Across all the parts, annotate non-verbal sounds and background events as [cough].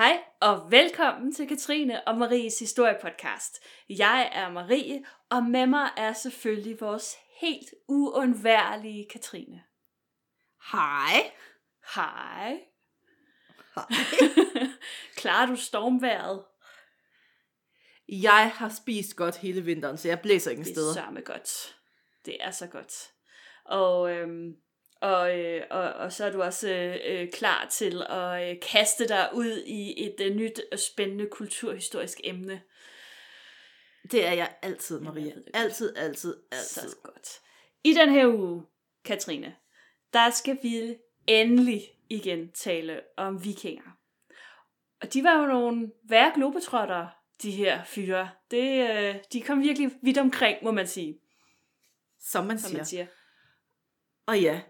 Hej og velkommen til Katrine og Maries historiepodcast. Jeg er Marie, og med mig er selvfølgelig vores helt uundværlige Katrine. Hej. Hej. Hej. [laughs] Klarer du stormværet? Jeg har spist godt hele vinteren, så jeg blæser ingen Det er steder. godt. Det er så godt. Og, øhm, og, øh, og, og så er du også øh, klar til at øh, kaste dig ud i et øh, nyt og spændende kulturhistorisk emne. Det er jeg altid, Maria. jeg altid, altid, altid. Så godt. I den her uge, Katrine, der skal vi endelig igen tale om vikinger. Og de var jo nogle værre globetrotter, de her fyre. Det, øh, de kom virkelig vidt omkring, må man sige. Som man Som siger. man siger. Og ja,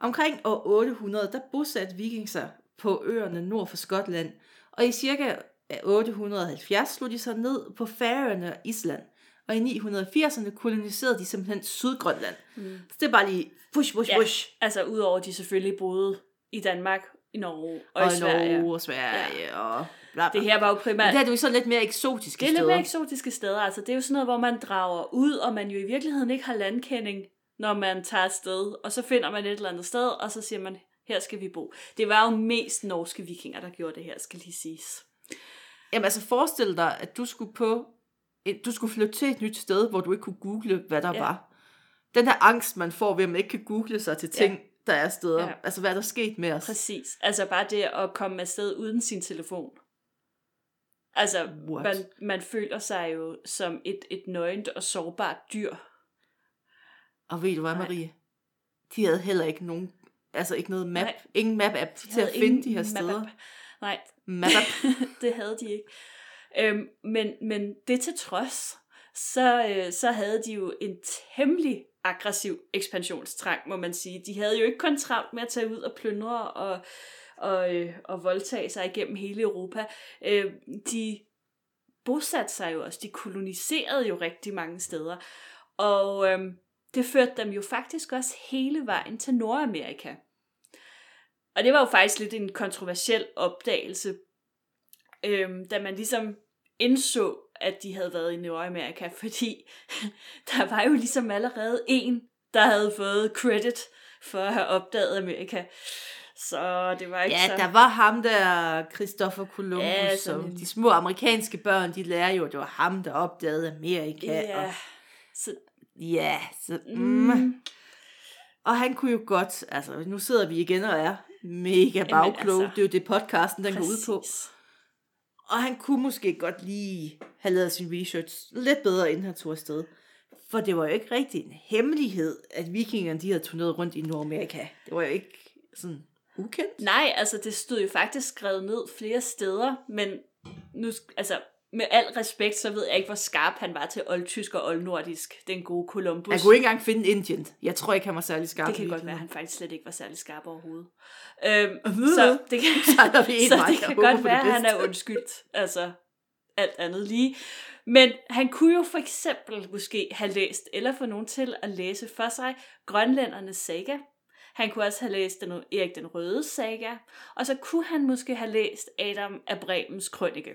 omkring år 800, der bosatte viking sig på øerne nord for Skotland. Og i cirka 870 slog de sig ned på Færøerne og Island. Og i 980'erne koloniserede de simpelthen Sydgrønland. Mm. Så det er bare lige push, push, Ja. push. Altså udover at de selvfølgelig boede i Danmark, i Norge og, Og, i Sverige. Norge og Sverige ja. og bla, bla, Det her var jo Men primært... det er jo sådan lidt mere eksotiske Det er lidt steder. mere eksotiske steder. Altså, det er jo sådan noget, hvor man drager ud, og man jo i virkeligheden ikke har landkending, når man tager afsted. Og så finder man et eller andet sted, og så siger man, her skal vi bo. Det var jo mest norske vikinger, der gjorde det her, skal lige siges. Jamen altså forestil dig, at du skulle på et, du skulle flytte til et nyt sted, hvor du ikke kunne google, hvad der Ja. var. Den der angst, man får ved, at man ikke kan google sig til ting, ja. der er steder. Ja. Ja. Altså hvad er der sket med os? Præcis. Altså bare det at komme afsted uden sin telefon. Altså, What? man, man føler sig jo som et, et nøgent og sårbart dyr. Og ved du hvad, Nej. Marie? De havde heller ikke nogen, altså ikke noget map, Nej. Ingen map-app De til at finde de her map-app. steder. Nej, Map-app. [laughs] det havde de ikke. Øhm, men, men det til trods, så, øh, så havde de jo en temmelig aggressiv ekspansionstrang, må man sige. De havde jo ikke kun travlt med at tage ud og plyndre og, og, øh, og voldtage sig igennem hele Europa. Øh, de bosatte sig jo også, de koloniserede jo rigtig mange steder. Og øh, det førte dem jo faktisk også hele vejen til Nordamerika. Og det var jo faktisk lidt en kontroversiel opdagelse, øhm, da man ligesom indså, at de havde været i Nordamerika, [laughs] fordi der var jo ligesom allerede en, der havde fået credit for at have opdaget Amerika. Så det var ikke Ja, så... der var ham der, Christopher Columbus, Ja, som en- de små amerikanske børn, de lærer jo, at det var ham, der opdagede Amerika. Ja, Og, så, ja, så, mm. mm, Og han kunne jo godt, altså nu sidder vi igen og er mega Jamen, bagkloge, altså, det er jo det podcasten, den går ud på. præcis. Og han kunne måske godt lige have lavet sin research lidt bedre, inden han tog afsted. For det var jo ikke rigtig en hemmelighed, at vikingerne de havde turneret rundt i Nordamerika. Det var jo ikke sådan ukendt. Nej, altså det stod jo faktisk skrevet ned flere steder, men nu, altså med al respekt, så ved jeg ikke, hvor skarp han var til oldtysk og oldnordisk, den gode Columbus. Han kunne ikke engang finde Indien. Jeg tror ikke, han var særlig skarp. det kan godt være, at han faktisk slet ikke var særlig skarp overhovedet. Øhm, Øh. så det kan, [laughs] Så vi [laughs] så det kan godt være, at han er undskyldt. Altså, alt andet lige. Men han kunne jo for eksempel måske have læst, eller få nogen til at læse for sig, Grønlændernes saga. Han kunne også have læst den, Erik den Røde saga. Og så kunne han måske have læst Adam af Bremens krønike.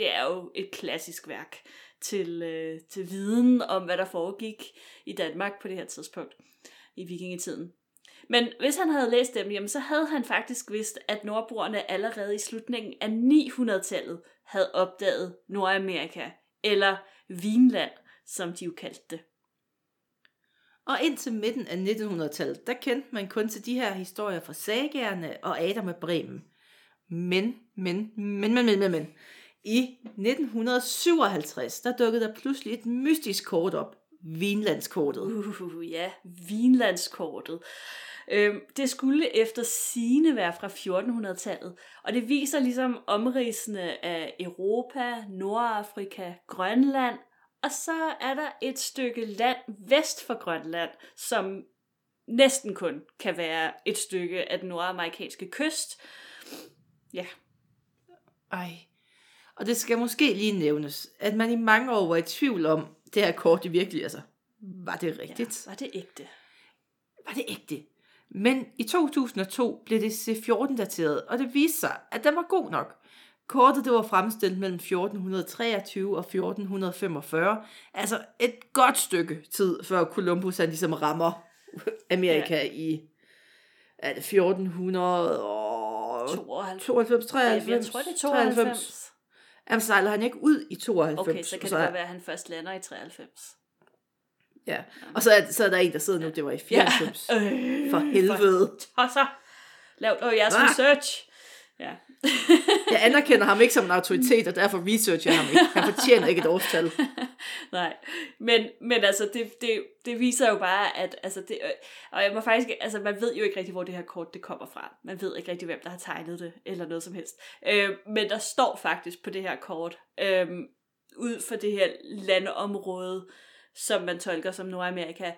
Det er jo et klassisk værk til, øh, til viden om, hvad der foregik i Danmark på det her tidspunkt i vikingetiden. Men hvis han havde læst dem, jamen, så havde han faktisk vidst, at nordboerne allerede i slutningen af 900-tallet havde opdaget Nordamerika, eller Vinland, som de jo kaldte det. Og indtil midten af 1900-tallet, der kendte man kun til de her historier fra sagerne og Adam af Bremen. Men, men, men, men, men, men, men. I 1957, der dukkede der pludselig et mystisk kort op. Vinlandskortet. Uh, ja, Vinlandskortet. Øhm, det skulle efter sine være fra 1400-tallet, og det viser ligesom omridsene af Europa, Nordafrika, Grønland, og så er der et stykke land vest for Grønland, som næsten kun kan være et stykke af den nordamerikanske kyst. Ja, Ej. Og det skal måske lige nævnes, at man i mange år var i tvivl om, det her kort det virkelig, altså, var det rigtigt? ja var det ægte? Var det ægte? Men i 2002 blev det C14 dateret, og det viste sig, at den var god nok. kortet det var fremstillet mellem 1423 og 1445. Altså et godt stykke tid, før Columbus han ligesom rammer Amerika ja. i er det 1400 og 92. 92, 93, jeg tror, det er 92. Jamen, sejler han ikke ud i 92? Okay, så kan det godt være, at han først lander i 93. Ja, og så er, så er der en, der sidder nu, det var i 94. Ja. Øh, For helvede. Tosser. Lav dog jeres Ah. research. Ja. Jeg anerkender ham ikke som en autoritet, og derfor researcher jeg ham ikke. Han fortjener ikke et årstal. [laughs] Nej, men, men altså, det, det, det viser jo bare, at, altså, det, øh, og jeg må faktisk, altså, man ved jo ikke rigtig, hvor det her kort, det kommer fra. Man ved ikke rigtig, hvem der har tegnet det, eller noget som helst. Øh, men der står faktisk på det her kort, øh, ud for det her landområde, som man tolker som Nordamerika,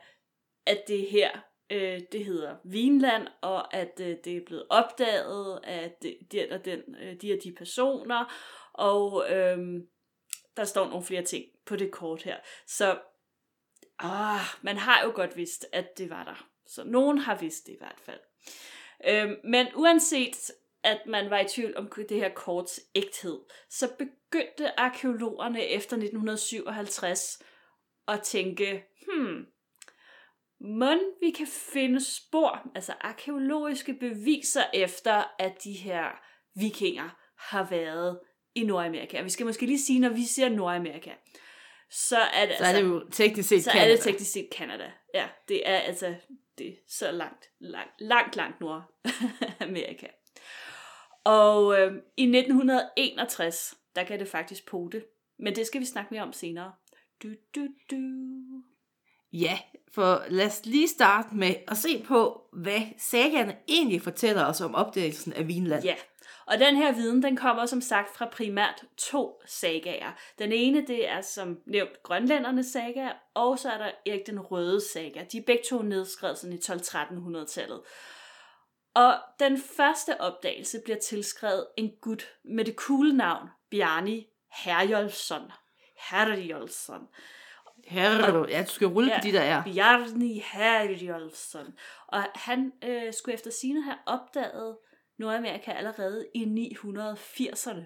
at det her, øh, det hedder Vinland, og at øh, det er blevet opdaget af de, de, og den, øh, de og de personer, og øh, der står nogle flere ting på det kort her. Så ah, man har jo godt vidst, at det var der. Så nogen har vidst det i hvert fald. Øh, men uanset at man var i tvivl om det her korts ægthed, så begyndte arkeologerne efter 1957 at tænke, hmm, må vi kan finde spor, altså arkeologiske beviser efter, at de her vikinger har været i Nordamerika. Og vi skal måske lige sige, når vi siger Nordamerika, så er det, Så er det jo teknisk set så er Canada. det teknisk set Canada. Ja, det er altså det er så langt, langt, langt, langt Nordamerika. Og øh, i 1961, der kan det faktisk pote. Men det skal vi snakke mere om senere. Du, du, du. Ja, for lad os lige starte med at se på, hvad sagerne egentlig fortæller os om opdagelsen af Vinland. Ja, og den her viden, den kommer som sagt fra primært to sagaer. Den ene, det er som nævnt grønlændernes saga, og så er der Erik den Røde saga. De er begge to nedskrevet sådan i 12-1300-tallet. Og den første opdagelse bliver tilskrevet en gut med det cool navn Bjarni Herjolfsson. Herjolfsson. Her er du, ja, du skal rulle ja. på de der er. Bjarni Herjolfsson. Og han øh, skulle efter sine have opdaget Nordamerika allerede i 980'erne.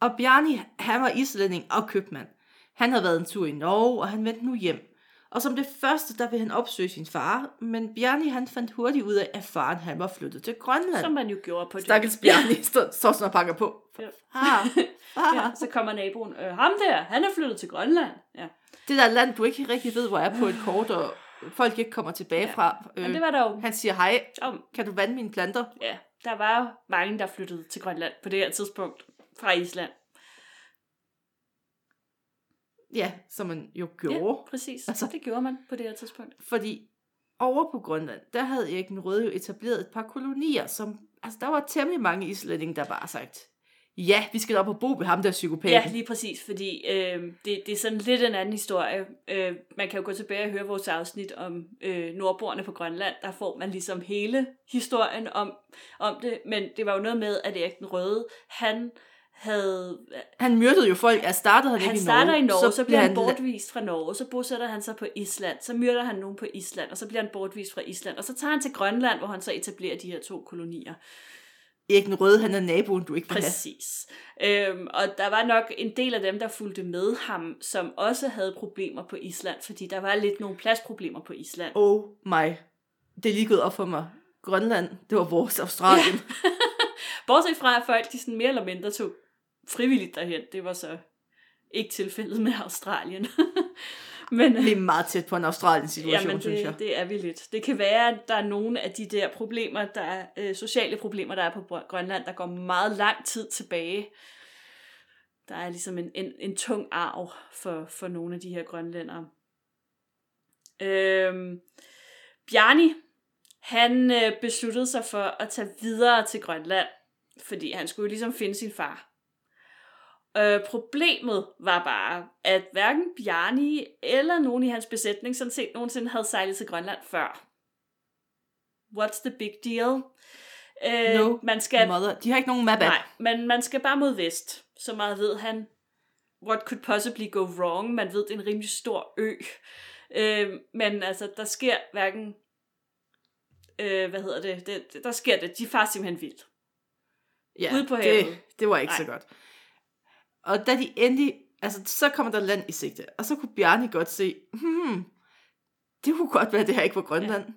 Og Bjarni, han var islænding og købmand. Han havde været en tur i Norge, og han vendte nu hjem. Og som det første, der ville han opsøge sin far, men Bjarni han fandt hurtigt ud af, at faren han var flyttet til Grønland. Som man jo gjorde på det. Stakkels Bjarni [laughs] står sådan og pakker på. Ja. Far, far. [laughs] Ja, så kommer naboen, øh, ham der, han er flyttet til Grønland. Ja. Det der land, du ikke rigtig ved, hvor er på et kort, og folk ikke kommer tilbage Ja. fra. Men det var der jo, Han siger hej, kan du vande mine planter? ja, der var jo mange, der flyttede til Grønland på det her tidspunkt fra Island. Ja, som man jo Ja, gjorde. præcis. Altså-. Det gjorde man på det her tidspunkt. Fordi over på Grønland, der havde Erik den Røde jo etableret et par kolonier, som, altså der var temmelig mange islændinge, der bare sagt, ja, vi skal op og bo ved ham der psykopaten. Ja, lige præcis, fordi øh, det, det er sådan lidt en anden historie. Øh, man kan jo gå tilbage og høre vores afsnit om øh, nordboerne på Grønland. Der får man ligesom hele historien om, om det, men det var jo noget med, at Erik den Røde, han havde Han myrdede jo folk, altså startede han, han ikke i starter Norge. i Norge, så, så bliver han la- bortvist fra Norge, så bosætter han sig på Island, så myrder han nogen på Island, og så bliver han bortvist fra Island, og så tager han til Grønland, hvor han så etablerer de her to kolonier. Erik den Røde, han er naboen, du ikke vil have. Præcis. Øhm, og der var nok en del af dem, der fulgte med ham, som også havde problemer på Island, fordi der var lidt nogle pladsproblemer på Island. Oh my. Det er lige gået op for mig. Grønland, det var vores Australien. [laughs] Bortset fra, at folk de sådan mere eller mindre tog frivilligt derhen. Det var så ikke tilfældet med Australien. [laughs] Men, Vi er meget tæt på en Australien situation, Jamen, synes jeg. det, det er vi lidt. Det kan være, at der er nogle af de der problemer, der er, øh, sociale problemer, der er på Grønland, der går meget lang tid tilbage. Der er ligesom en, en, en tung arv for, for nogle af de her grønlændere. Øhm, Bjarni, han øh, besluttede sig for at tage videre til Grønland, fordi han skulle jo ligesom finde sin far. Øh, problemet var bare, at hverken Bjarni eller nogen i hans besætning sådan set nogensinde havde sejlet til Grønland før. What's the big deal? Øh, No man skal, Mother. De har ikke nogen map nej, men man skal bare mod vest. Så meget ved han, what could possibly go wrong. Man ved, det er en rimelig stor ø. Øh, men altså, der sker hverken, øh, hvad hedder det, det, der sker det, de far simpelthen vildt. Ja, Ude på det, havet. det var ikke Nej. så godt. Og da de endelig, altså så kommer der land i sigte, og så kunne Bjarne godt se, hmm, det kunne godt være, at det her ikke var Grønland. Ja.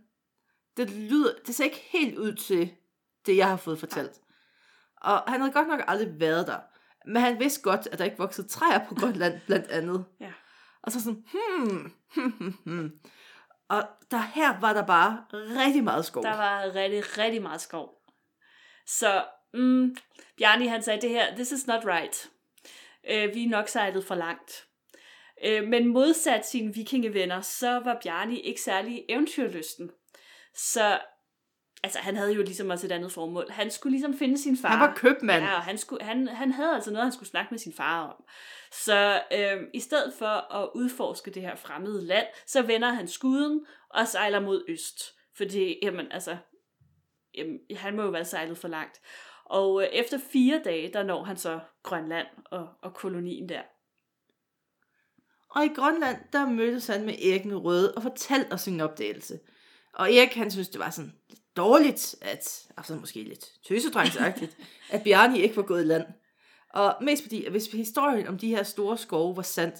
Det lyder, det ser ikke helt ud til det, jeg har fået fortalt. Og han havde godt nok aldrig været der, men han vidste godt, at der ikke voksede træer på Grønland, [laughs] blandt andet. Ja. Og så sådan, hmm, hmm, hmm, hmm. Og der her var der bare rigtig meget skov. Der var rigtig, rigtig meget skov. Så mm, Bjarni han sagde, det her, this is not right. Øh, vi er nok sejlet for langt. Øh, men modsat sine vikingevenner, så var Bjarni ikke særlig eventyrlysten. Så altså, han havde jo ligesom også et andet formål. Han skulle ligesom finde sin far. Han var købmand. Ja, og han, skulle, han, han havde altså noget, han skulle snakke med sin far om. Så øh, i stedet for at udforske det her fremmede land, så vender han skuden og sejler mod øst. Fordi, jamen, altså, jamen, han må jo være sejlet for langt. Og øh, efter fire dage, der når han så Grønland og, og kolonien der. Og i Grønland, der mødtes han med Erik den Røde og fortalte os sin opdagelse. Og Erik, han synes, det var sådan lidt dårligt, at, altså måske lidt tøsedrengsagtigt, [laughs] at Bjarni ikke var gået i land. Og mest fordi, at hvis historien om de her store skove var sandt,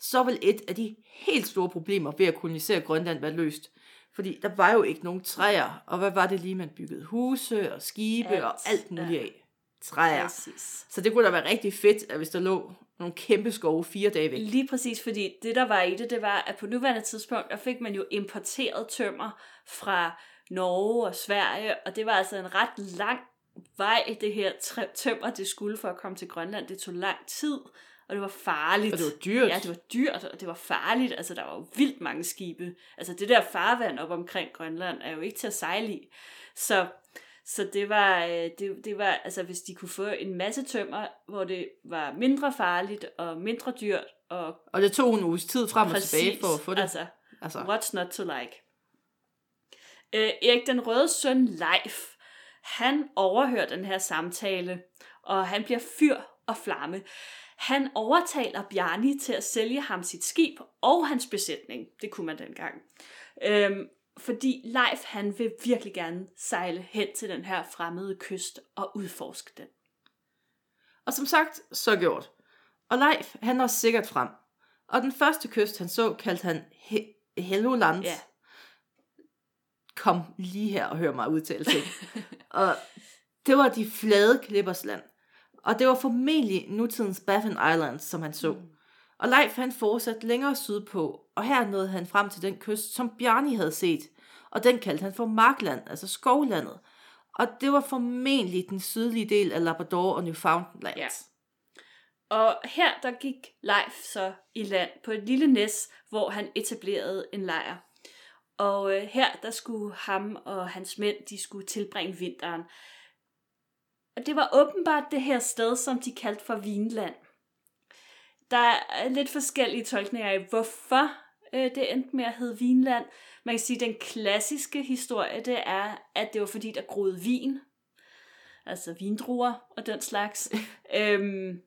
så vil et af de helt store problemer ved at kolonisere Grønland være løst. Fordi der var jo ikke nogen træer, og hvad var det lige, man byggede huse og skibe Alt, og alt muligt ja. af? Træer. Præcis. Så det kunne da være rigtig fedt, at hvis der lå nogle kæmpe skove fire dage væk. Lige præcis, fordi det der var i det, det var, at på nuværende tidspunkt, der fik man jo importeret tømmer fra Norge og Sverige, og det var altså en ret lang vej, det her tømmer, det skulle for at komme til Grønland. Det tog lang tid, og det var farligt. Og det var dyrt. Ja, det var dyrt, og det var farligt. Altså, der var jo vildt mange skibe. Altså, det der farvand op omkring Grønland er jo ikke til at sejle i. Så, så det var, øh, det, det var, altså, hvis de kunne få en masse tømmer, hvor det var mindre farligt og mindre dyrt, og Og det tog en uges tid frem og tilbage for at få det. Altså, Altså, what's not to like? Øh, Erik den røde søn Leif, han overhører den her samtale, og han bliver fyr og flamme. Han overtaler Bjarni til at sælge ham sit skib og hans besætning. Det kunne man dengang. Øhm, fordi Leif, han vil virkelig gerne sejle hen til den her fremmede kyst og udforske den. og som sagt, så gjort. Og Leif, han var sikkert frem. Og den første kyst, han så, kaldte han He- Helgoland. Ja. Kom lige her og hør mig udtale ting. og det var de flade klippers land. Og det var formentlig nutidens Baffin Islands, som han så. Mm. Og Leif han fortsatte længere sydpå, og her nåede han frem til den kyst, som Bjarni havde set. Og den kaldte han for Markland, altså skovlandet. Og det var formentlig den sydlige del af Labrador og Newfoundland. Ja. Og her der gik Leif så i land på et lille næs, hvor han etablerede en lejr. Og øh, her der skulle ham og hans mænd, de skulle tilbringe vinteren. Og det var åbenbart det her sted, som de kaldte for Vinland. Der er lidt forskellige tolkninger af, hvorfor øh, det endte med at hedde Vinland. Man kan sige, at den klassiske historie, det er, at det var fordi, der groede vin. Altså vindruer og den slags. [laughs] øhm,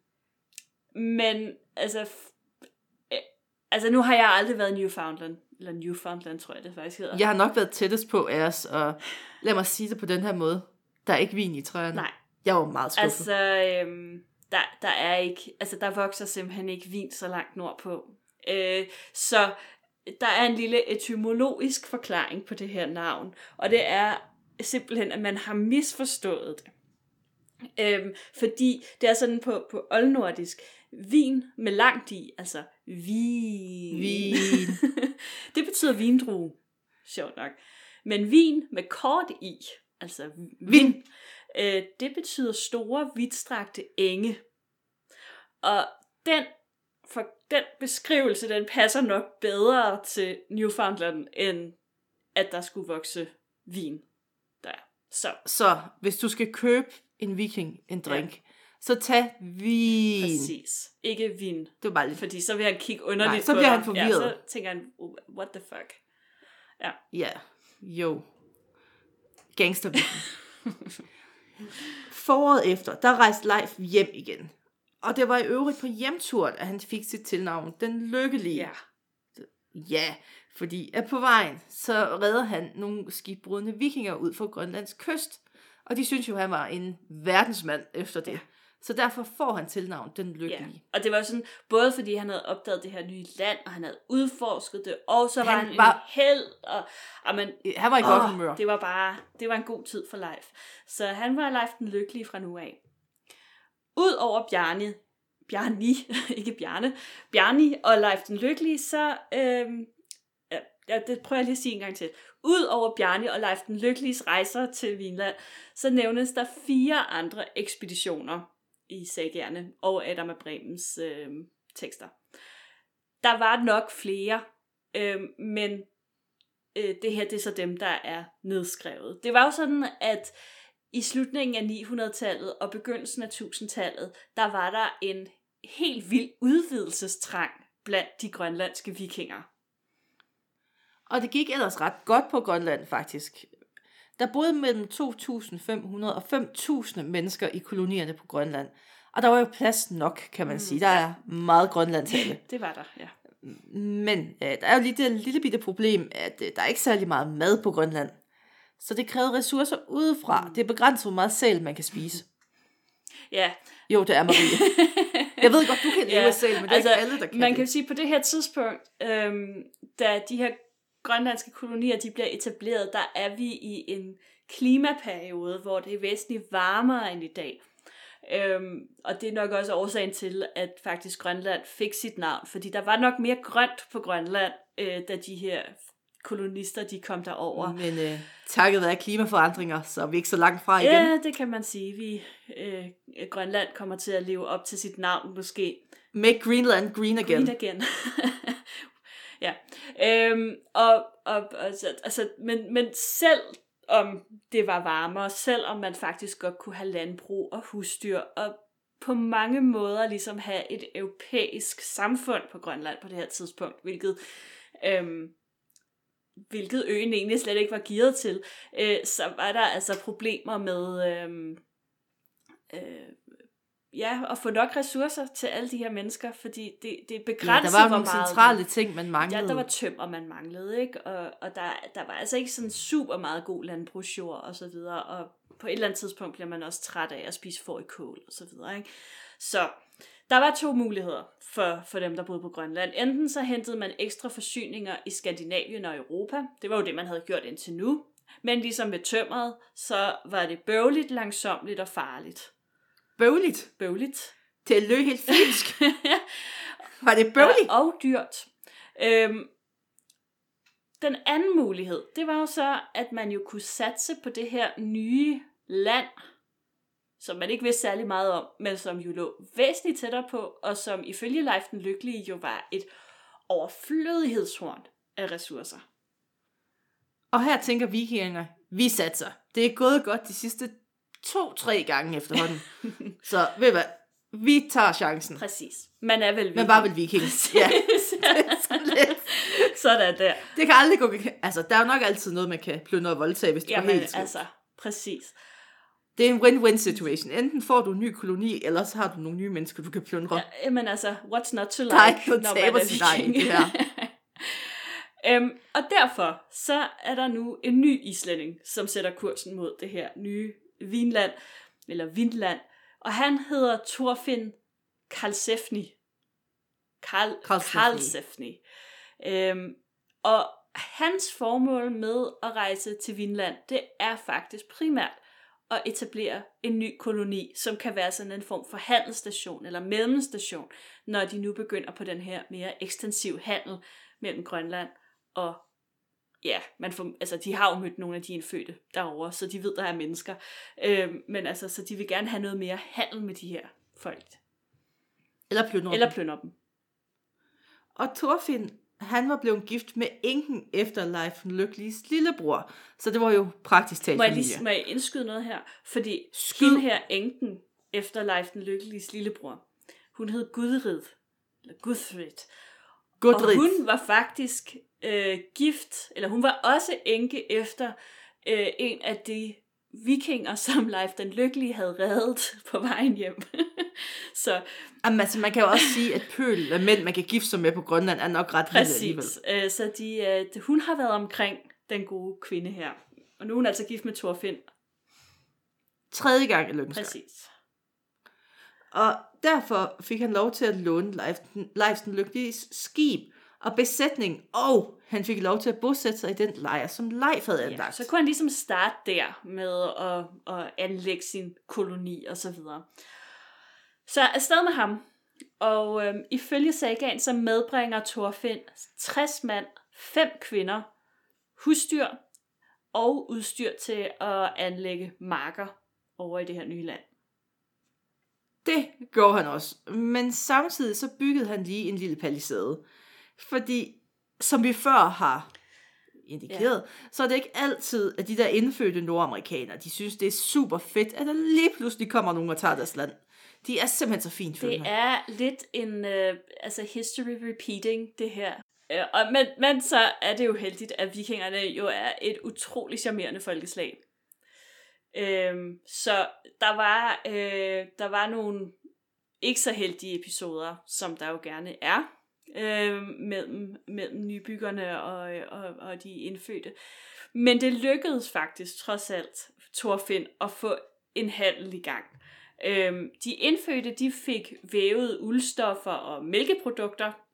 men altså, øh, altså nu har jeg aldrig været i Newfoundland. Eller Newfoundland, tror jeg det faktisk hedder. Jeg har nok været tættest på af os, og lad mig sige det på den her måde. Der er ikke vin i træerne. Nej, Jeg var meget skuffet. Altså... øhm, der, der er ikke, altså der vokser simpelthen ikke vin så langt nordpå. Øh, så der er en lille etymologisk forklaring på det her navn, og det er simpelthen, at man har misforstået det. Øhm, fordi det er sådan på, på oldnordisk, vin med langt i, altså vin. Vin. [laughs] det betyder vindrue, sjovt nok. Men vin med kort i, altså vin, øh, det betyder store, vidtstrakte enge. Og den, for den beskrivelse, den passer nok bedre til Newfoundland, end at der skulle vokse vin der. Så, Så hvis du skal købe en viking en drink, ja. så tag vin. præcis. Ikke vin. Det var bare lidt... Fordi så vil han kigge underligt Nej, så bliver han forvirret. Ja, så tænker han, what the fuck. Ja, jo. Gangster [laughs] Foråret efter, der rejste Leif hjem igen. Og det var i øvrigt på hjemturen, at han fik sit tilnavn, Den Lykkelige. Ja. Ja, fordi at på vejen, så redder han nogle skibbrudne vikinger ud for Grønlands kyst. Og de synes jo, han var en verdensmand efter det. Ja. Så derfor får han tilnavn Den Lykkelige. Ja. Og det var sådan, både fordi han havde opdaget det her nye land, og han havde udforsket det, og så var han, Han var- en held, og amen, Han var i godt humør. det var bare, det var en god tid for Leif. Så han var Leif den Lykkelige fra nu af. Udover Bjarne, Bjarni, [laughs] ikke Bjarne, Bjarni og Leif den Lykkelige, så, øhm, ja, ja, det prøver jeg lige at sige en gang til. Udover Bjarne og Leif den Lykkeliges rejser til Vinland, så nævnes der fire andre ekspeditioner i sagerne og Adam af Bremens øh, tekster. Der var nok flere, øh, men øh, det her det er så dem, der er nedskrevet. Det var jo sådan, at i slutningen af 900-tallet og begyndelsen af 1000-tallet, der var der en helt vild udvidelsestrang blandt de grønlandske vikinger. Og det gik ellers ret godt på Grønland, faktisk. Der boede mellem 2.500 og 5.000 mennesker i kolonierne på Grønland. Og der var jo plads nok, kan man Mm, sige. Der er meget grønlandtale. [laughs] Det var der, ja. Men øh, der er jo lige det lille bitte problem, at øh, der er ikke særlig meget mad på Grønland. Så det krævede ressourcer udefra. Det er begrænset, hvor meget sæl man kan spise. [laughs] Ja, Jo, det er Marie. [laughs] Jeg ved godt, du kan leve Ja, af sæl, men det er altså, ikke alle, der kan man det. kan sige, på det her tidspunkt, øhm, da de her grønlandske kolonier de bliver etableret, der er vi i en klimaperiode, hvor det er væsentligt varmere end i dag. Øhm, og det er nok også årsagen til, at faktisk Grønland fik sit navn, fordi der var nok mere grønt på Grønland, øh, da de her kolonister de kom derover. Men øh, takket være klimaforandringer, så er vi ikke så langt fra igen. Ja, det kan man sige. Vi, øh, Grønland kommer til at leve op til sit navn måske Make Greenland green again. Green again. [laughs] ja. Øhm, og, og, altså, altså, men, men selv om det var varmere, selv om man faktisk godt kunne have landbrug og husdyr, og på mange måder ligesom have et europæisk samfund på Grønland på det her tidspunkt, hvilket, øhm, hvilket øen egentlig slet ikke var gearet til, øh, så var der altså problemer med øhm, øh, ja, at få nok ressourcer til alle de her mennesker, fordi det, det er Ja, begrænset, der var nogle meget... centrale ting, man manglede. Ja, der var tømmer, man manglede, ikke? Og, og der, der var altså ikke sådan super meget god landbrugsjord og så videre, og på et eller andet tidspunkt bliver man også træt af at spise får i kål og så videre, ikke? Så der var to muligheder for, for dem, der boede på Grønland. Enten så hentede man ekstra forsyninger i Skandinavien og Europa. Det var jo det, man havde gjort indtil nu. Men ligesom med tømmeret, så var det bøvligt, langsomligt og farligt. Bøvligt. Bøvligt. Det lød helt fynsk. [laughs] var det bøvligt? Og, og dyrt. Øhm, den anden mulighed, det var jo så, at man jo kunne satse på det her nye land, som man ikke vidste særlig meget om, men som jo lå væsentligt tættere på, og som ifølge Leif den Lykkelige jo var et overflødighedshorn af ressourcer. Og her tænker vikinger, vi satser. Det er gået godt de sidste to-tre gange efterhånden. [laughs] så ved du hvad, vi tager chancen. Præcis. Man er vel Men viking. bare vel viking. ja, [laughs] så lidt. Sådan der. Det kan aldrig gå... Altså, der er jo nok altid noget, man kan plyndre og voldtage, hvis det Jamen, går helt altså. altså, præcis. Det er en win-win situation. Enten får du en ny koloni, eller så har du nogle nye mennesker, du kan plyndre. Ja, jamen altså, what's not to like, Der er ikke noget når man er viking. det her. [laughs] øhm, og derfor, så er der nu en ny islænding, som sætter kursen mod det her nye Vinland, eller Vindland, og han hedder Thorfinn Karlsefni. Karl, Karlsefni. Karlsefni. Øhm, og hans formål med at rejse til Vinland, det er faktisk primært at etablere en ny koloni, som kan være sådan en form for handelsstation eller mellemstation, når de nu begynder på den her mere ekstensiv handel mellem Grønland og ja, man får, altså de har jo mødt nogle af de indfødte derovre, så de ved, der er mennesker. Øhm, men altså, så de vil gerne have noget mere handel med de her folk. Eller plyndre Eller dem. plyndre dem. Og Thorfinn, han var blevet gift med enken efter Leif Lykkeliges lillebror. Så det var jo praktisk talt Må jeg, lige, må jeg indskyde noget her? Fordi Skyd. hende her enken efter Leif den Lykkeliges lillebror, hun hed Gudrid, eller Gudfrid. Og hun var faktisk øh, gift, eller hun var også enke efter øh, en af de vikinger, [laughs] som Leif den Lykkelige havde reddet på vejen hjem. [laughs] så Jamen, altså, man kan jo også sige, at pøl af mænd, man kan gifte sig med på Grønland, er nok ret præcis. Øh, så de, øh, hun har været omkring den gode kvinde her. Og nu er hun altså gift med Thorfinn. Tredje gang i lykkens. Præcis. Og derfor fik han lov til at låne Leif, den Lykkelige skib og besætning, og han fik lov til at bosætte sig i den lejr, som Leif havde Ja, anlagt. så kunne han ligesom starte der med at, at anlægge sin koloni og så videre. Så afsted med ham. Og øhm, ifølge sagaen, så medbringer Thorfinn 60 mand, 5 kvinder, husdyr og udstyr til at anlægge marker over i det her nye land. Det gjorde han også. Men samtidig så byggede han lige en lille palisade. Fordi, som vi før har indikeret, ja. så er det ikke altid, at de der indfødte nordamerikanere, de synes, det er super fedt, at der lige pludselig kommer nogen og tager deres land. De er simpelthen så fint Det er lidt en øh, altså history repeating, det her. Øh, og, men, men så er det jo heldigt, at vikingerne jo er et utroligt charmerende folkeslag. Øhm, så der var, øh, der var nogle ikke så heldige episoder, som der jo gerne er, øh, mellem, mellem nybyggerne og, og, og de indfødte. Men det lykkedes faktisk, trods alt, Thorfinn at få en handel i gang. Øhm, de indfødte, de fik vævet uldstoffer og mælkeprodukter.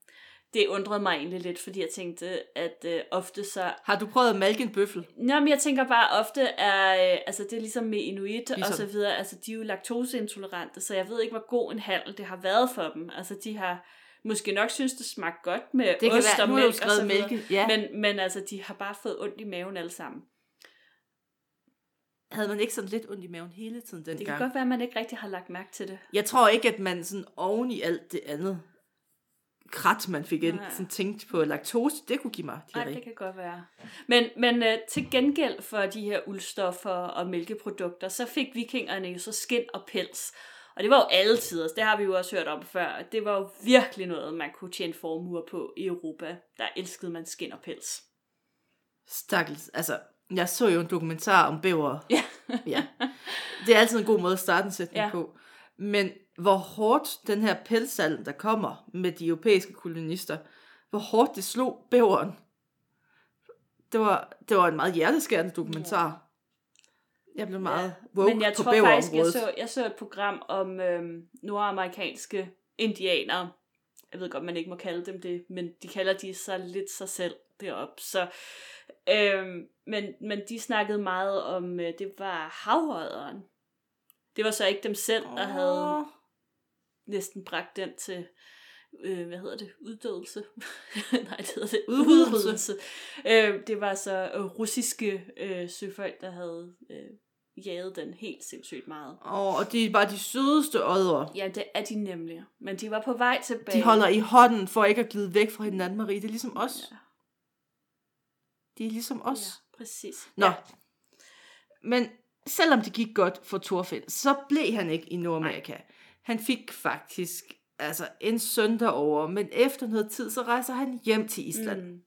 Det undrede mig egentlig lidt, fordi jeg tænkte, at øh, ofte så... Har du prøvet at malke en bøffel? Nå, men jeg tænker bare, ofte er... Øh, altså, det er ligesom med inuit ligesom. Og så videre. Altså, de er jo laktoseintolerante, så jeg ved ikke, hvor god en handel det har været for dem. Altså, de har måske nok synes, det smagte godt med Det ost være, og mælk og så videre. mælke. Ja. Men... Men, altså, de har bare fået ondt i maven alle sammen. Havde man ikke sådan lidt ondt i maven hele tiden Det dengang? kan godt være, at man ikke rigtig har lagt mærke til det. Jeg tror ikke, at man sådan oven i alt det andet krat, man fik ind, Nej. sådan tænkte på laktose, det kunne give mig Nej, diarré. det kan godt være. Men, men øh, til gengæld for de her uldstoffer og mælkeprodukter, så fik vikingerne jo så skin og pels. Og det var jo alle tider, det har vi jo også hørt om før. Det var jo virkelig noget, man kunne tjene formuer på i Europa. Der elskede man skin og pels. Stakkels. Altså, jeg så jo en dokumentar om bæver. Ja. ja. Det er altid en god måde at starte en sætning ja. på. Men hvor hårdt den her pelssalg, der kommer med de europæiske kolonister, hvor hårdt det slog bæveren. Det var, det var en meget hjerteskærende dokumentar. Jeg blev meget woke Men jeg på tror faktisk, jeg så, jeg så et program om øhm, nordamerikanske indianere. Jeg ved godt, man ikke må kalde dem det, men de kalder de sig lidt sig selv derop. Så, øhm, men, men de snakkede meget om, øh, det var havødderen. Det var så ikke dem selv, der havde Åh. næsten bragt den til, øh, hvad hedder det, uddødelse? [laughs] Nej, det hedder det, Udryddelse. Øh, det var så øh, russiske øh, søfolk, der havde øh, jaget den helt sindssygt meget. Åh, og de er bare de sødeste ådre. Ja, det er de nemlig. Men de var på vej tilbage. De holder i hånden for ikke at glide væk fra hinanden, Marie. Det er ligesom os. Ja, De er ligesom os. ja præcis. Nå. Ja. Men selvom det gik godt for Thorfinn, så blev han ikke i Nordamerika. Han fik faktisk altså en søn derovre, men efter noget tid, så rejser han hjem til Island. Mm.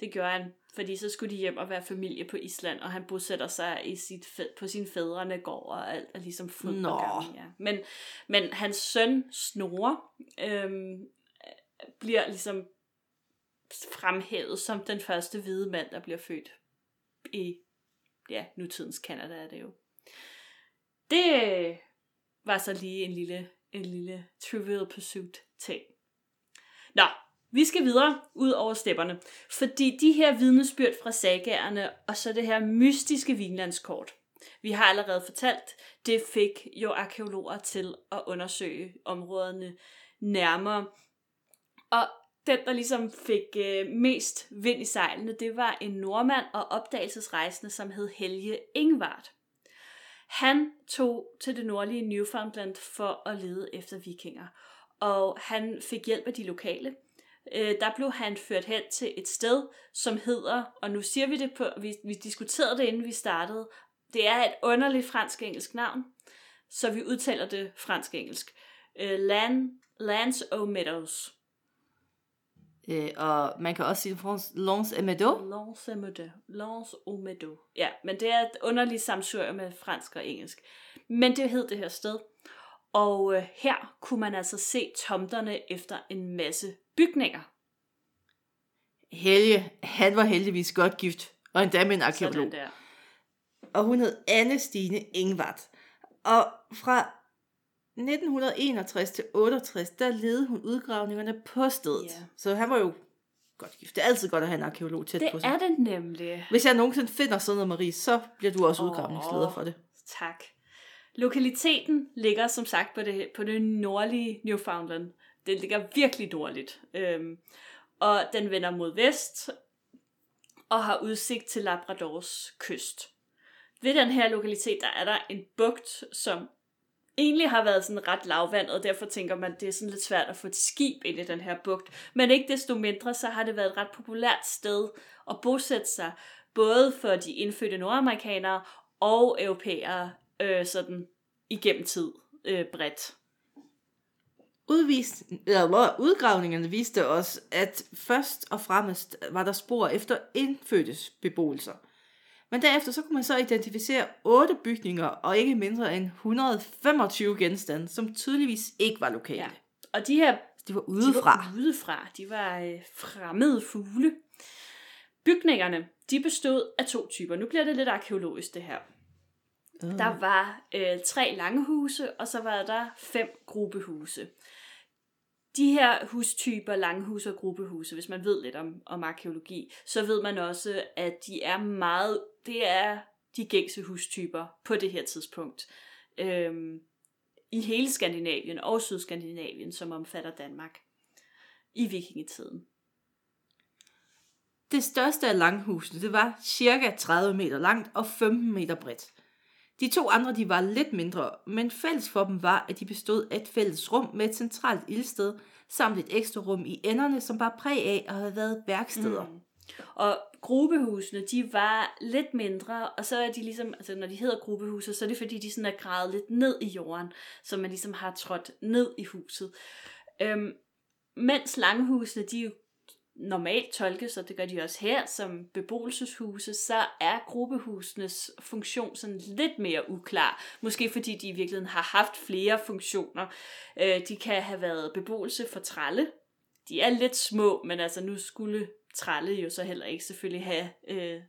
Det gjorde han, fordi så skulle de hjem og være familie på Island, og han bosætter sig i sit på sin fædrene gård, og alt er ligesom fryd Nå. gammel, ja. Men, men hans søn Snorre øhm, bliver ligesom fremhævet som den første hvide mand, der bliver født i ja, nutidens Kanada er det jo. Det øh, var så lige en lille, en lille trivial pursuit ting. Nå, vi skal videre ud over stepperne, fordi de her vidnesbyrd fra sagaerne, og så det her mystiske vinlandskort, vi har allerede fortalt, det fik jo arkeologer til at undersøge områderne nærmere. Og den, der ligesom fik øh, mest vind i sejlene, det var en nordmand og opdagelsesrejsende, som hed Helge Ingvard. Han tog til det nordlige Newfoundland for at lede efter vikinger, og han fik hjælp af de lokale. Øh, der blev han ført hen til et sted, som hedder, og nu siger vi det på, vi, vi diskuterede det inden vi startede, det er et underligt fransk-engelsk navn, så vi udtaler det fransk-engelsk. Øh, Land, Lands o Meadows. Øh, og man kan også sige France Lance et Meadow. Lance au Meadow. Lance au Meadow. Ja, men det er et underligt samsur med fransk og engelsk. Men det hed det her sted. Og øh, her kunne man altså se tomterne efter en masse bygninger. Helge, han var heldigvis godt gift, og endda med en arkeolog. Og hun hed Anne Stine Ingvart. Og fra 1961 til 68, der ledede hun udgravningerne på stedet. Ja. Så han var jo godt gift. Det er altid godt at have en arkeolog tæt på Det sig. er det nemlig. Hvis jeg nogensinde finder sådan noget, Marie, så bliver du også Åh. udgravningsleder for det. Tak. Lokaliteten ligger som sagt på det, på det nordlige Newfoundland. Den ligger virkelig nordligt. Øhm, og den vender mod vest og har udsigt til Labradors kyst. Ved den her lokalitet, der er der en bugt, som egentlig har været sådan ret lavvandet, og derfor tænker man, det er sådan lidt svært at få et skib ind i den her bugt. Men ikke desto mindre, så har det været et ret populært sted at bosætte sig, både for de indfødte nordamerikanere og europæere, øh, sådan igennem tid øh, bredt. Udvist, eller, udgravningerne viste os, at først og fremmest var der spor efter indfødtes beboelser. Men derefter så kunne man så identificere otte bygninger og ikke mindre end 125 genstande, som tydeligvis ikke var lokale. Ja. Og de her De var De udefra. var udefra. De var øh, fremmede fugle. Bygningerne, de bestod af to typer. Nu bliver det lidt arkeologisk, det her. Uh. Der var øh, tre langhuse, og så var der fem gruppehuse. De her hustyper, langhuse og gruppehuse, hvis man ved lidt om, om arkeologi, så ved man også, at de er meget, det er de gængse hustyper på det her tidspunkt. Øhm, I hele Skandinavien og Sydskandinavien, som omfatter Danmark. I vikingetiden. Det største af langhusene, det var cirka 30 meter langt og 15 meter bredt. De to andre, de var lidt mindre, men fælles for dem var, at de bestod af et fælles rum med et centralt ildsted, samt et ekstra rum i enderne, som var præg af at have været værksteder. Mm. Og gruppehusene, de var lidt mindre, og så er de ligesom, altså når de hedder gruppehuse, så er det fordi, de sådan er gravet lidt ned i jorden, så man ligesom har trådt ned i huset. Øhm, mens langhusene, de normalt tolkes, og det gør de også her, som beboelseshuse, så er gruppehusenes funktion sådan lidt mere uklar. Måske fordi de i virkeligheden har haft flere funktioner. Øh, de kan have været beboelse for tralle. De er lidt små, men altså nu skulle tralle jo så heller ikke selvfølgelig have øh,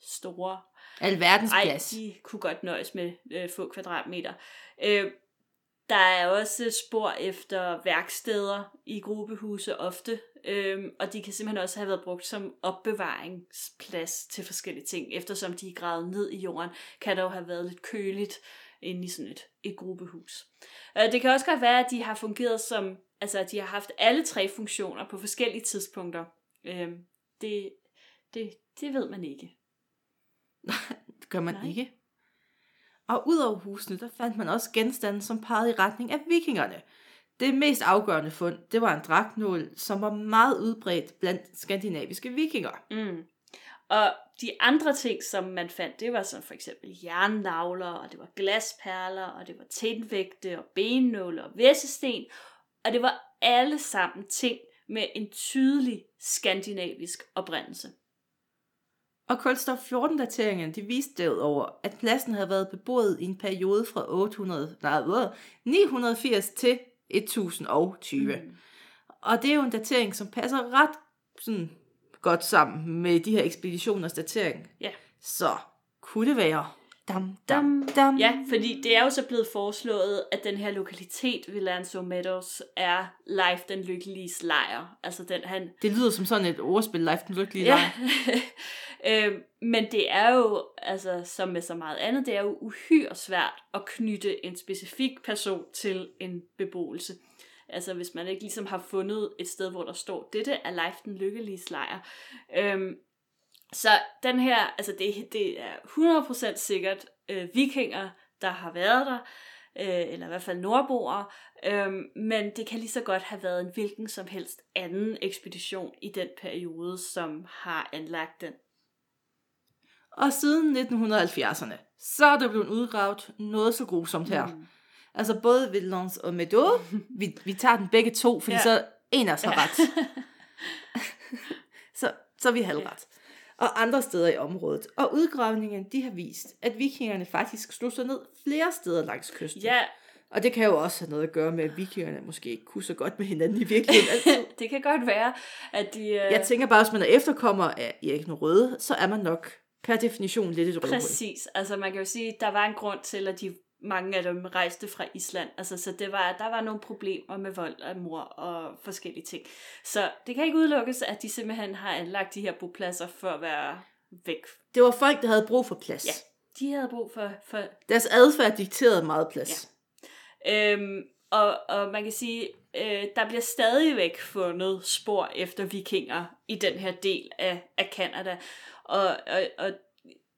store Alverdens ej, plads. de kunne godt nøjes med øh, få kvadratmeter. Øh, der er også spor efter værksteder i gruppehuse ofte, øh, og de kan simpelthen også have været brugt som opbevaringsplads til forskellige ting. Eftersom de er gravet ned i jorden, kan der jo have været lidt køligt inde i sådan et, et gruppehus. Øh, det kan også godt være, at de har fungeret som, altså at de har haft alle tre funktioner på forskellige tidspunkter. Øh, det, det, det ved man ikke. Det [laughs] gør man Nej. Nej. ikke. Og ud over husene, der fandt man også genstande, som pegede i retning af vikingerne. Det mest afgørende fund, det var en dragtnål, som var meget udbredt blandt skandinaviske vikinger. Mm. Og de andre ting, som man fandt, det var som for eksempel jernnavler, og det var glasperler, og det var tændvægte, og bennåle og væssesten. Og det var alle sammen ting med en tydelig skandinavisk oprindelse. Og kulstof 14-dateringerne, de viste derudover, at pladsen havde været beboet i en periode fra 800, nej, hvad, 980 til 1020. Mm. Og det er jo en datering, som passer ret sådan, godt sammen med de her ekspeditioners datering. Ja. Så kunne det være... Dam, dam, Dam. Ja, fordi det er jo så blevet foreslået, at den her lokalitet ved Lanzo Meadows er Leif den lykkelige lejr. Altså den, han, Det lyder som sådan et ordspil, Life den lykkelige Ja. ja. [laughs] Øh, men det er jo, altså som med så meget andet, det er jo uhyre svært at knytte en specifik person til en beboelse. Altså hvis man ikke ligesom har fundet et sted, hvor der står, dette er life den lykkelige lejr. Øhm, så den her, altså det, det er 100% sikkert øh, vikinger, der har været der, øh, eller i hvert fald nordboere, øh, men det kan lige så godt have været en hvilken som helst anden ekspedition i den periode, som har anlagt den. Og siden 1970'erne, så er der blevet udgravet noget så grusomt her. Mm. Altså både ved og Meadow, vi, vi tager den begge to, fordi Ja. ja. så en af os har ret. [laughs] så, så vi halvret. Og andre steder i området. Og udgravningen, de har vist, at vikingerne faktisk slog sig ned flere steder langs kysten. ja, Og det kan jo også have noget at gøre med, at vikingerne måske ikke kunne så godt med hinanden i virkeligheden [laughs] altid. det kan godt være, at de... Øh, Jeg tænker bare, hvis man er efterkommer af Erik den Røde, så er man nok per definition lidt et røvhul. Præcis. Altså man kan jo sige, der var en grund til, at de mange af dem rejste fra Island. Altså, så det var, der var nogle problemer med vold af mor og forskellige ting. Så det kan ikke udelukkes, at de simpelthen har anlagt de her bopladser for at være væk. Det var folk, der havde brug for plads. Ja. De havde brug for, for Deres adfærd dikterede meget plads. Øhm, og, og man kan sige, øh, der bliver stadigvæk fundet spor efter vikinger i den her del af, af Canada. Og, og, og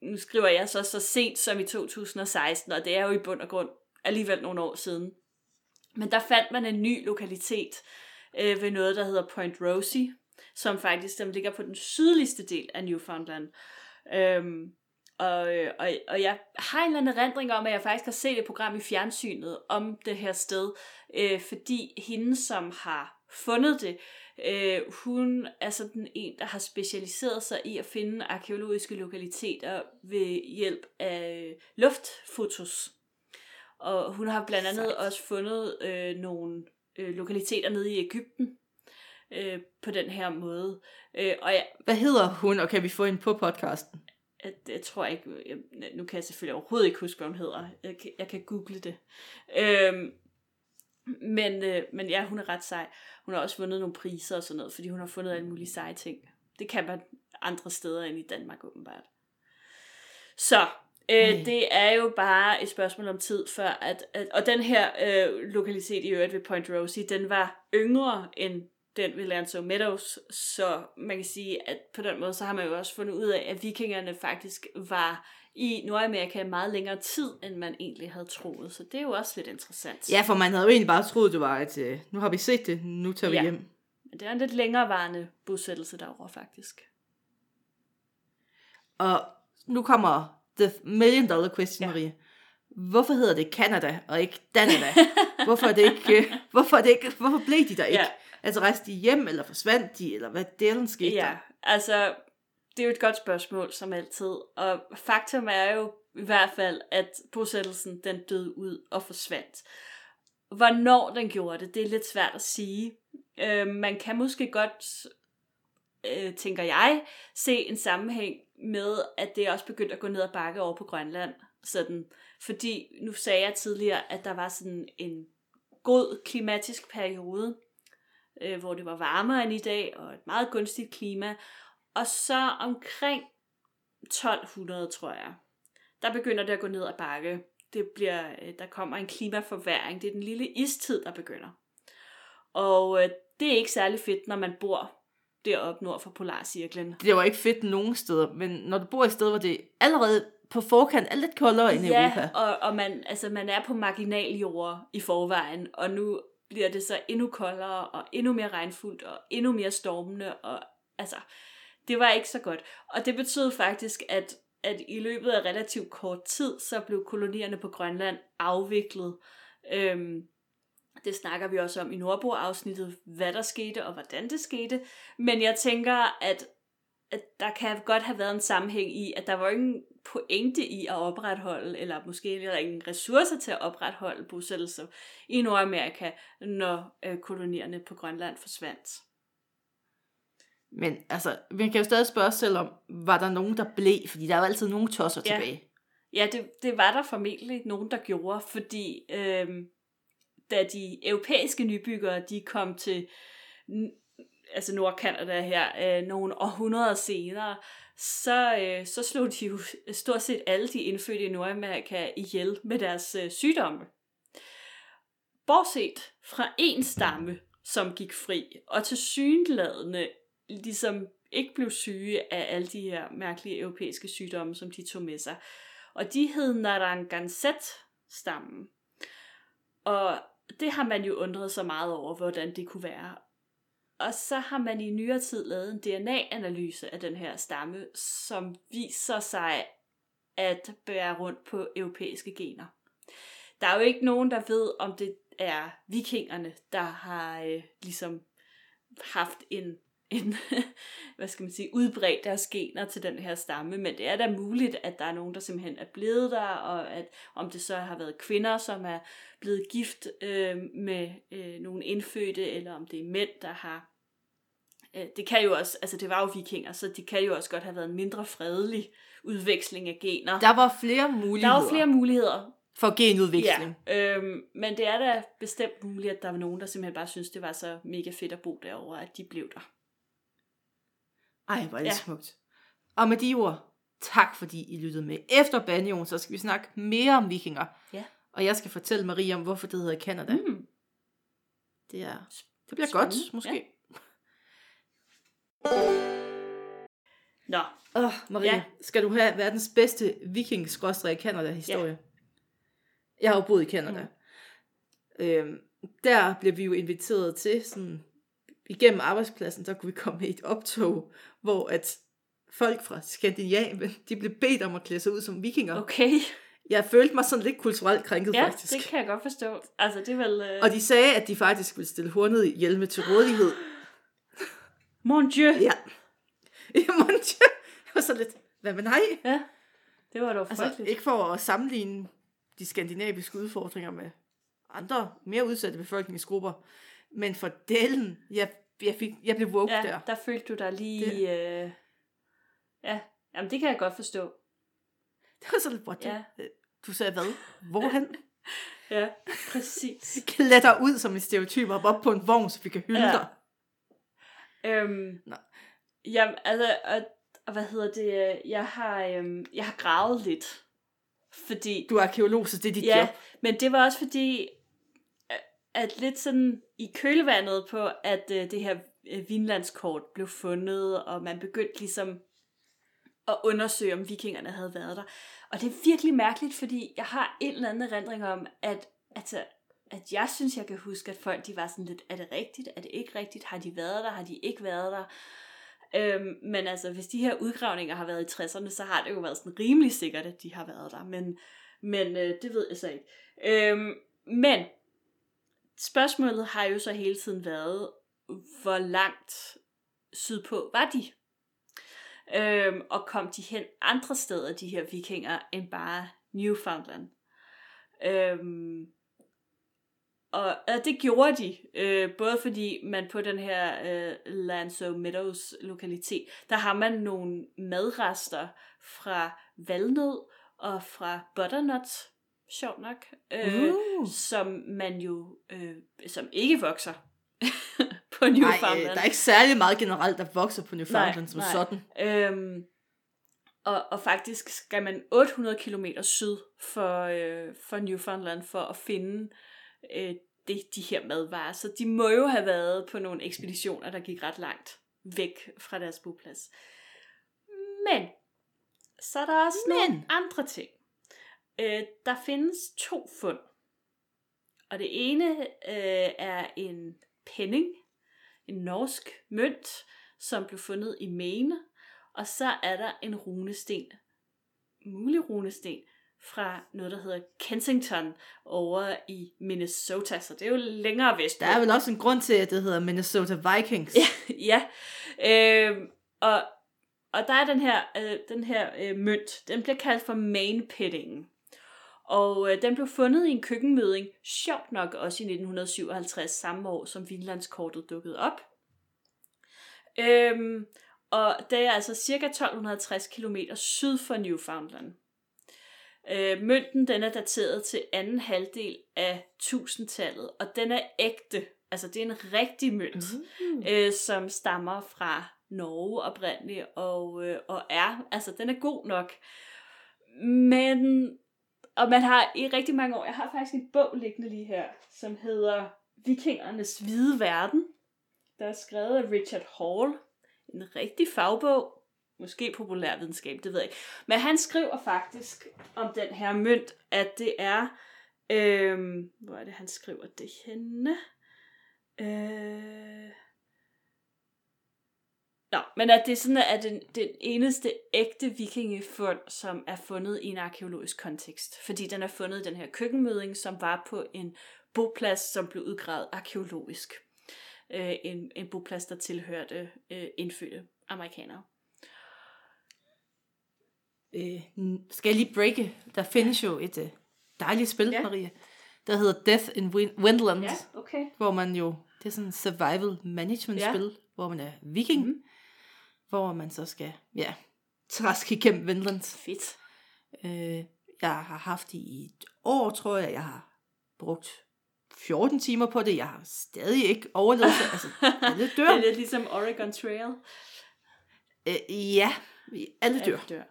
nu skriver jeg så så sent som i 2016, og det er jo i bund og grund alligevel nogle år siden. Men der fandt man en ny lokalitet øh, ved noget, der hedder Point Rosie, som faktisk den ligger på den sydligste del af Newfoundland. Øhm, og, øh, og, og jeg har en eller anden erindring om, at jeg faktisk har set et program i fjernsynet om det her sted, øh, fordi hende, som har fundet det, øh, hun er sådan en, der har specialiseret sig i at finde arkeologiske lokaliteter ved hjælp af luftfotos. Og hun har blandt andet Sejt. også fundet øh, nogle øh, lokaliteter nede i Ægypten øh, på den her måde. Øh, og jeg, Hvad hedder hun, og kan vi få hende på podcasten? Jeg, jeg tror ikke, jeg, nu kan jeg selvfølgelig overhovedet ikke huske, hvad hun hedder. Jeg, kan- jeg kan google det. Øhm, men, øh, men ja, hun er ret sej. Hun har også vundet nogle priser og sådan noget, fordi hun har fundet alle mulige seje ting. Det kan man andre steder end i Danmark åbenbart. Så øh, Mm. det er jo bare et spørgsmål om tid før, at, at og den her øh, lokalitet i øvrigt ved Point Rosie, den var yngre end den ved Lanzo Meadows, så man kan sige, at på den måde, så har man jo også fundet ud af, at vikingerne faktisk var i Nordamerika meget længere tid, end man egentlig havde troet. Så det er jo også lidt interessant. Ja, for man havde jo egentlig bare troet, det var et, øh, nu har vi set det, nu tager vi Ja. hjem. Men det er en lidt længerevarende bosættelse derovre, faktisk. Og nu kommer the million dollar question, ja. Marie. Hvorfor hedder det Canada og ikke Danada? [laughs] hvorfor er det ikke, øh, hvorfor er det ikke, hvorfor blev de der ikke? Ja. Altså rejste de hjem, eller forsvandt de, eller hvad delen skete Ja, der? altså, det er jo et godt spørgsmål, som altid. Og faktum er jo i hvert fald, at bosættelsen, den døde ud og forsvandt. Hvornår den gjorde det, det er lidt svært at sige. Øh, man kan måske godt, øh, tænker jeg, se en sammenhæng med, at det også begyndte at gå ned ad bakke over på Grønland. Sådan, fordi nu sagde jeg tidligere, at der var sådan en god klimatisk periode, øh, hvor det var varmere end i dag, og et meget gunstigt klima. Og så omkring 1200, tror jeg, der begynder det at gå ned ad bakke. Det bliver, øh, der kommer en klimaforværing. Det er den lille istid, der begynder. Og øh, det er ikke særlig fedt, når man bor deroppe nord for Polarcirklen. Det var ikke fedt nogen steder, men når du bor et sted, hvor det allerede på forkant er lidt koldere end ja, Europa. og, og man, altså, man er på marginaljord i forvejen, og nu bliver det så endnu koldere, og endnu mere regnfuldt, og endnu mere stormende, og altså, det var ikke så godt. Og det betød faktisk, at, at i løbet af relativt kort tid, så blev kolonierne på Grønland afviklet. Øhm, det snakker vi også om i Nordbo-afsnittet, hvad der skete og hvordan det skete. Men jeg tænker, at, at der kan godt have været en sammenhæng i, at der var ingen pointe i at opretholde, eller måske heller ingen ressourcer til at opretholde bosættelser i Nordamerika, når øh, kolonierne på Grønland forsvandt. Men altså, vi kan jo stadig spørge os selv om, var der nogen, der blev? Fordi der er jo altid nogen tosser Ja. tilbage. Ja, det, det var der formentlig nogen, der gjorde, fordi øhm, da de europæiske nybyggere, de kom til altså Nordkanada her øh, nogle århundreder senere, så, øh, så slog de jo stort set alle de indfødte i Nordamerika ihjel med deres øh, sygdomme. Bortset fra en stamme, som gik fri, og til synladende ligesom ikke blev syge af alle de her mærkelige europæiske sygdomme, som de tog med sig. Og de hed Naranganset-stammen. Og det har man jo undret sig meget over, hvordan det kunne være. Og så har man i nyere tid lavet en DNA-analyse af den her stamme, som viser sig at bære rundt på europæiske gener. Der er jo ikke nogen, der ved, om det er vikingerne, der har øh, ligesom haft en, en [laughs] hvad skal man sige, udbredt deres gener til den her stamme, men det er da muligt, at der er nogen, der simpelthen er blevet der, og at om det så har været kvinder, som er blevet gift øh, med øh, nogle indfødte, eller om det er mænd, der har øh, det kan jo også, altså det var jo vikinger, så det kan jo også godt have været en mindre fredelig udveksling af gener. Der var flere muligheder. Der var flere muligheder, For genudveksling. Ja, øhm, men det er da bestemt muligt, at der var nogen, der simpelthen bare synes, det var så mega fedt at bo derovre, at de blev der. Ej, hvor er det Ja. smukt. Og med de ord, tak fordi I lyttede med. Efter Banjon, så skal vi snakke mere om vikinger. Ja. Og jeg skal fortælle Marie om, hvorfor det hedder Canada. Mm. Det, er, det bliver Spændende. godt, måske. Ja. Nå, Åh, oh, Marie, Ja. skal du have verdens bedste viking canada historie ja. Jeg har jo boet i Canada. Mm. Øhm, der blev vi jo inviteret til, sådan, igennem arbejdspladsen, der kunne vi komme i et optog, hvor at folk fra Skandinavien, de blev bedt om at klæde sig ud som vikinger. Okay. okay. Jeg følte mig sådan lidt kulturelt krænket, Ja, faktisk. det kan jeg godt forstå. Altså, det er vel... Øh... Og de sagde, at de faktisk ville stille hornet hjelme til rådighed. Mon Dieu. Ja. [laughs] Jamen, det var så lidt, hvad med nej? Ja, det var dog Altså, frygteligt. ikke for at sammenligne de skandinaviske udfordringer med andre, mere udsatte befolkningsgrupper, men for delen, jeg, jeg, fik, jeg blev woke ja, der. der følte du dig lige... Øh... Ja, jamen det kan jeg godt forstå. Det var så lidt, what Ja. Du sagde hvad? Hvorhen? [laughs] Ja, præcis. [laughs] Kletter ud som en stereotyp og op på en vogn, så vi kan hylde ja. dig. Øhm, Nå. jamen, altså, og, og hvad hedder det, øh, jeg har, øhm, jeg har gravet lidt, fordi, Du er arkeolog, så det er dit ja, job. men det var også fordi, at- at lidt sådan i kølvandet på, at øh, det her øh, vinlandskort blev fundet, og man begyndte ligesom at undersøge, om vikingerne havde været der. Og det er virkelig mærkeligt, fordi jeg har en eller anden erindring om, at, altså, at jeg synes, jeg kan huske, at folk de var sådan lidt, er det rigtigt, er det ikke rigtigt, har de været der, har de ikke været der? Øhm, men altså, hvis de her udgravninger har været i 60'erne, så har det jo været sådan rimelig sikkert, at de har været der. Men, men øh, det ved jeg så ikke. Øhm, men spørgsmålet har jo så hele tiden været, hvor langt sydpå var de? Øhm, og kom de hen andre steder, de her vikinger, end bare Newfoundland? Øhm, og, og det gjorde de, øh, både fordi man på den her øh, Lanzo Meadows lokalitet, der har man nogle madrester fra valnød og fra butternut, sjovt nok, øh, Uh. som man jo, øh, som ikke vokser [laughs] på Nej, øh, Newfoundland. der er ikke særlig meget generelt, der vokser på Newfoundland Nej, som nej. sådan. Øhm, og, og faktisk skal man 800 km syd for, øh, for Newfoundland for at finde øh, det, de her madvarer. Så de må jo have været på nogle ekspeditioner, der gik ret langt væk fra deres boplads. Men så er der også Men. nogle andre ting. Øh, der findes to fund. Og det ene øh, er en penning, en norsk mønt, som blev fundet i Maine. Og så er der en runesten, mulig runesten, fra noget, der hedder Kensington over i Minnesota. Så det er jo længere vest. Der er vel også en grund til, at det hedder Minnesota Vikings. Ja, [laughs] ja. Øh, og, og der er den her, øh, den her øh, mønt, den bliver kaldt for Maine Pittingen. Og øh, den blev fundet i en køkkenmøding, sjovt nok også i 1957, samme år som Vinlandskortet dukkede op. Øhm, og det er altså cirka 1260 km syd for Newfoundland. Øh, mønten den er dateret til anden halvdel af 1000-tallet, og den er ægte. Altså det er en rigtig mønt, Mm. øh, som stammer fra Norge oprindeligt, og, øh, og er, altså den er god nok. Men, og man har i rigtig mange år, jeg har faktisk en bog liggende lige her, som hedder Vikingernes Hvide Verden, der er skrevet af Richard Hall, en rigtig fagbog, måske populærvidenskab, det ved jeg ikke. Men han skriver faktisk om den her mønt, at det er, øhm, hvor er det, han skriver det henne? Øh... Nå, men at det er sådan, at den, den eneste ægte vikingefund, som er fundet i en arkeologisk kontekst. Fordi den er fundet i den her køkkenmøding, som var på en boplads, som blev udgravet arkeologisk. Øh, en, en boplads, der tilhørte øh, indfødte amerikanere. Øh, skal jeg lige breake? Der findes jo et øh, dejligt spil, Ja. Maria, der hedder Death in Win- Windlands, ja. okay. hvor man jo, det er sådan et survival management Ja. spil, hvor man er viking, mm. hvor man så skal, ja, traske igennem Windlands. Fedt. Øh, Jeg har haft det i et år, tror jeg. Jeg har brugt 14 timer på det. Jeg har stadig ikke overlevet det. Altså, [laughs] alle dør. Det er lidt ligesom Oregon Trail. Øh, ja, alle dør. Alle dør.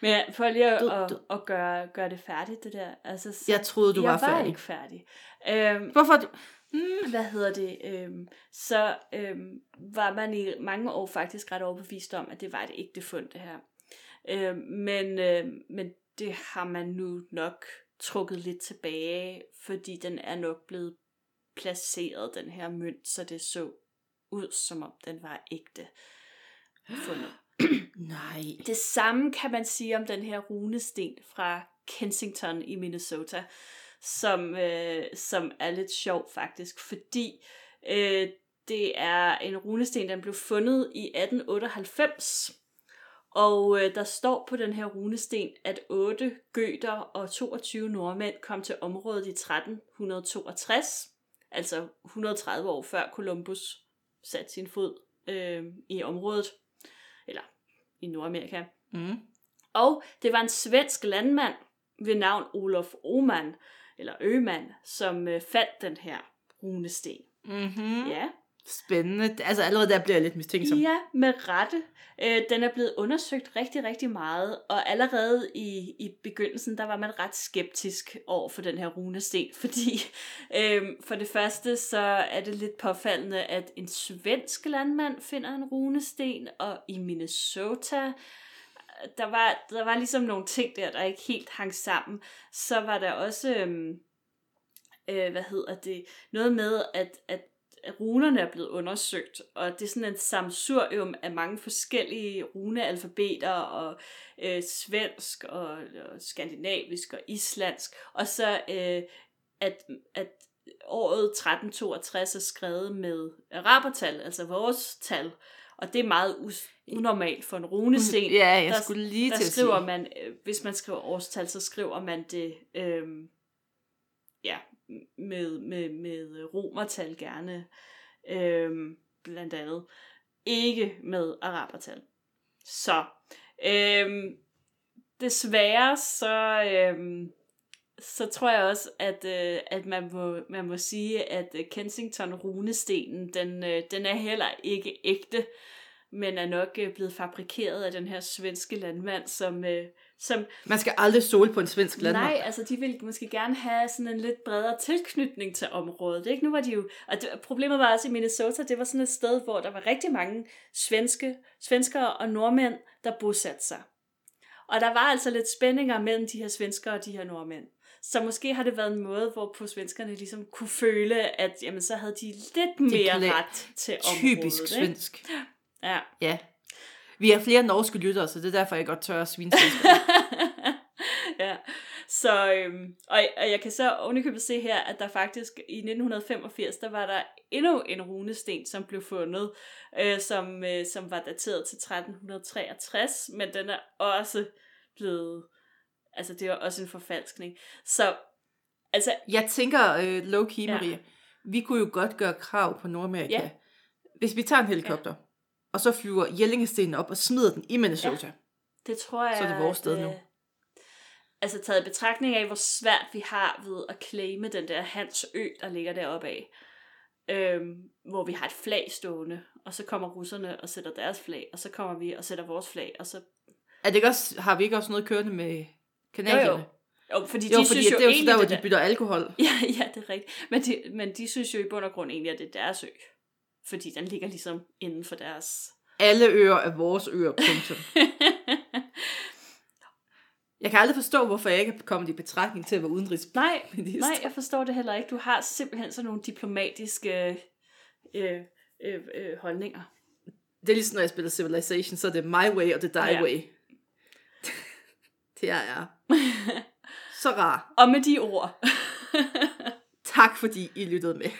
Men for lige at, Død, at, død. at gøre, gøre det færdigt, det der. Altså, så, Jeg troede, du jeg var færdig. ikke færdig. Øhm, Hvorfor? du- Mm, hvad hedder det? Øhm, så øhm, var man i mange år faktisk ret overbevist om, at det var et ægte fund, det her. Øhm, men, øhm, men det har man nu nok trukket lidt tilbage, fordi den er nok blevet placeret, den her mønt, så det så ud, som om den var ægte [gasps] fundet nej. Det samme kan man sige om den her runesten fra Kensington i Minnesota, som, øh, som er lidt sjov faktisk, fordi øh, det er en runesten, der blev fundet i 1898, og øh, der står på den her runesten, at 8 gøter og 22 nordmænd kom til området i 1362, altså 130 år før Columbus satte sin fod øh, i området, i Nordamerika. Mm. Og det var en svensk landmand ved navn Olof Oman, eller Øman, som øh, fandt den her runesten. Mm-hmm. Ja. Spændende. Altså allerede der bliver jeg lidt mistænksom. Ja, med rette. Øh, den er blevet undersøgt rigtig, rigtig meget, og allerede i, i begyndelsen, der var man ret skeptisk over for den her runesten, [laughs] fordi øh, for det første, så er det lidt påfaldende, at en svensk landmand finder en runesten, og i Minnesota, der var, der var ligesom nogle ting der, der ikke helt hang sammen. Så var der også, øhm, øh, hvad hedder det, noget med, at at runerne er blevet undersøgt, og det er sådan en samsurium af mange forskellige runealfabeter, og øh, svensk, og, og skandinavisk, og islandsk, og så øh, at, at året 1362 er skrevet med arabertal, altså vores tal, og det er meget unormalt for en runesten. Ja, jeg Der- skulle lige Der til at skriver sige. man, øh, hvis man skriver årstal, så skriver man det øhm, ja, med, med, med romertal gerne, øhm, blandt andet. Ikke med arabertal. Så, øhm, desværre så, øhm, så tror jeg også, at, øh, at man, må, man må sige, at øh, Kensington runestenen, den, øh, den er heller ikke ægte, men er nok øh, blevet fabrikeret af den her svenske landmand, som, øh, som Man skal aldrig stole på en svensk landmand. Nej, altså de ville måske gerne have sådan en lidt bredere tilknytning til området. Ikke? Nu var de jo, og det, problemet var også i Minnesota, det var sådan et sted, hvor der var rigtig mange svenske, svenskere og nordmænd, der bosatte sig. Og der var altså lidt spændinger mellem de her svenskere og de her nordmænd. Så måske har det været en måde, hvorpå svenskerne ligesom kunne føle, at jamen, så havde de lidt mere ret til området. Typisk ikke? svensk. Ja. Ja. Vi har flere norske lyttere, så det er derfor, jeg godt tør at svine [laughs] ja, så, øhm, og, og jeg kan så ovenikøbet se her, at der faktisk i 1985, der var der endnu en runesten, som blev fundet, øh, som, øh, som var dateret til 1363, men den er også blevet, altså det er også en forfalskning. Så, altså, Jeg tænker, øh, low key, Ja. Maria, vi kunne jo godt gøre krav på Nordamerika. Ja. Hvis vi tager en helikopter, ja. Og så flyver Jellingestenen op og smider den i Minnesota. Ja. det tror jeg... Så er det vores sted nu. øh, Altså taget i betragtning af, hvor svært vi har ved at claime den der Hans Ø, der ligger deroppe af. Øhm, hvor vi har et flag stående, og så kommer russerne og sætter deres flag, og så kommer vi og sætter vores flag, og så... Er det ikke også, har vi ikke også noget kørende med kanadierne? Jo, jo. Jo, fordi Jo, de fordi synes jo, det er jo der, hvor de bytter alkohol. [laughs] Ja, ja, det er rigtigt. Men de, men de synes jo i bund og grund egentlig, at det er deres ø. Fordi den ligger ligesom inden for deres... Alle øer er vores øer, punktum. [laughs] Jeg kan aldrig forstå, hvorfor jeg ikke er kommet i betragtning til at være udenrigsminister. nej, nej, jeg forstår det heller ikke. Du har simpelthen sådan nogle diplomatiske øh, øh, øh, holdninger. Det er ligesom, når jeg spiller Civilization, så er det my way og det er die Ja. way. [laughs] det er jeg. [laughs] Så rar. Og med de ord. Tak fordi I lyttede med.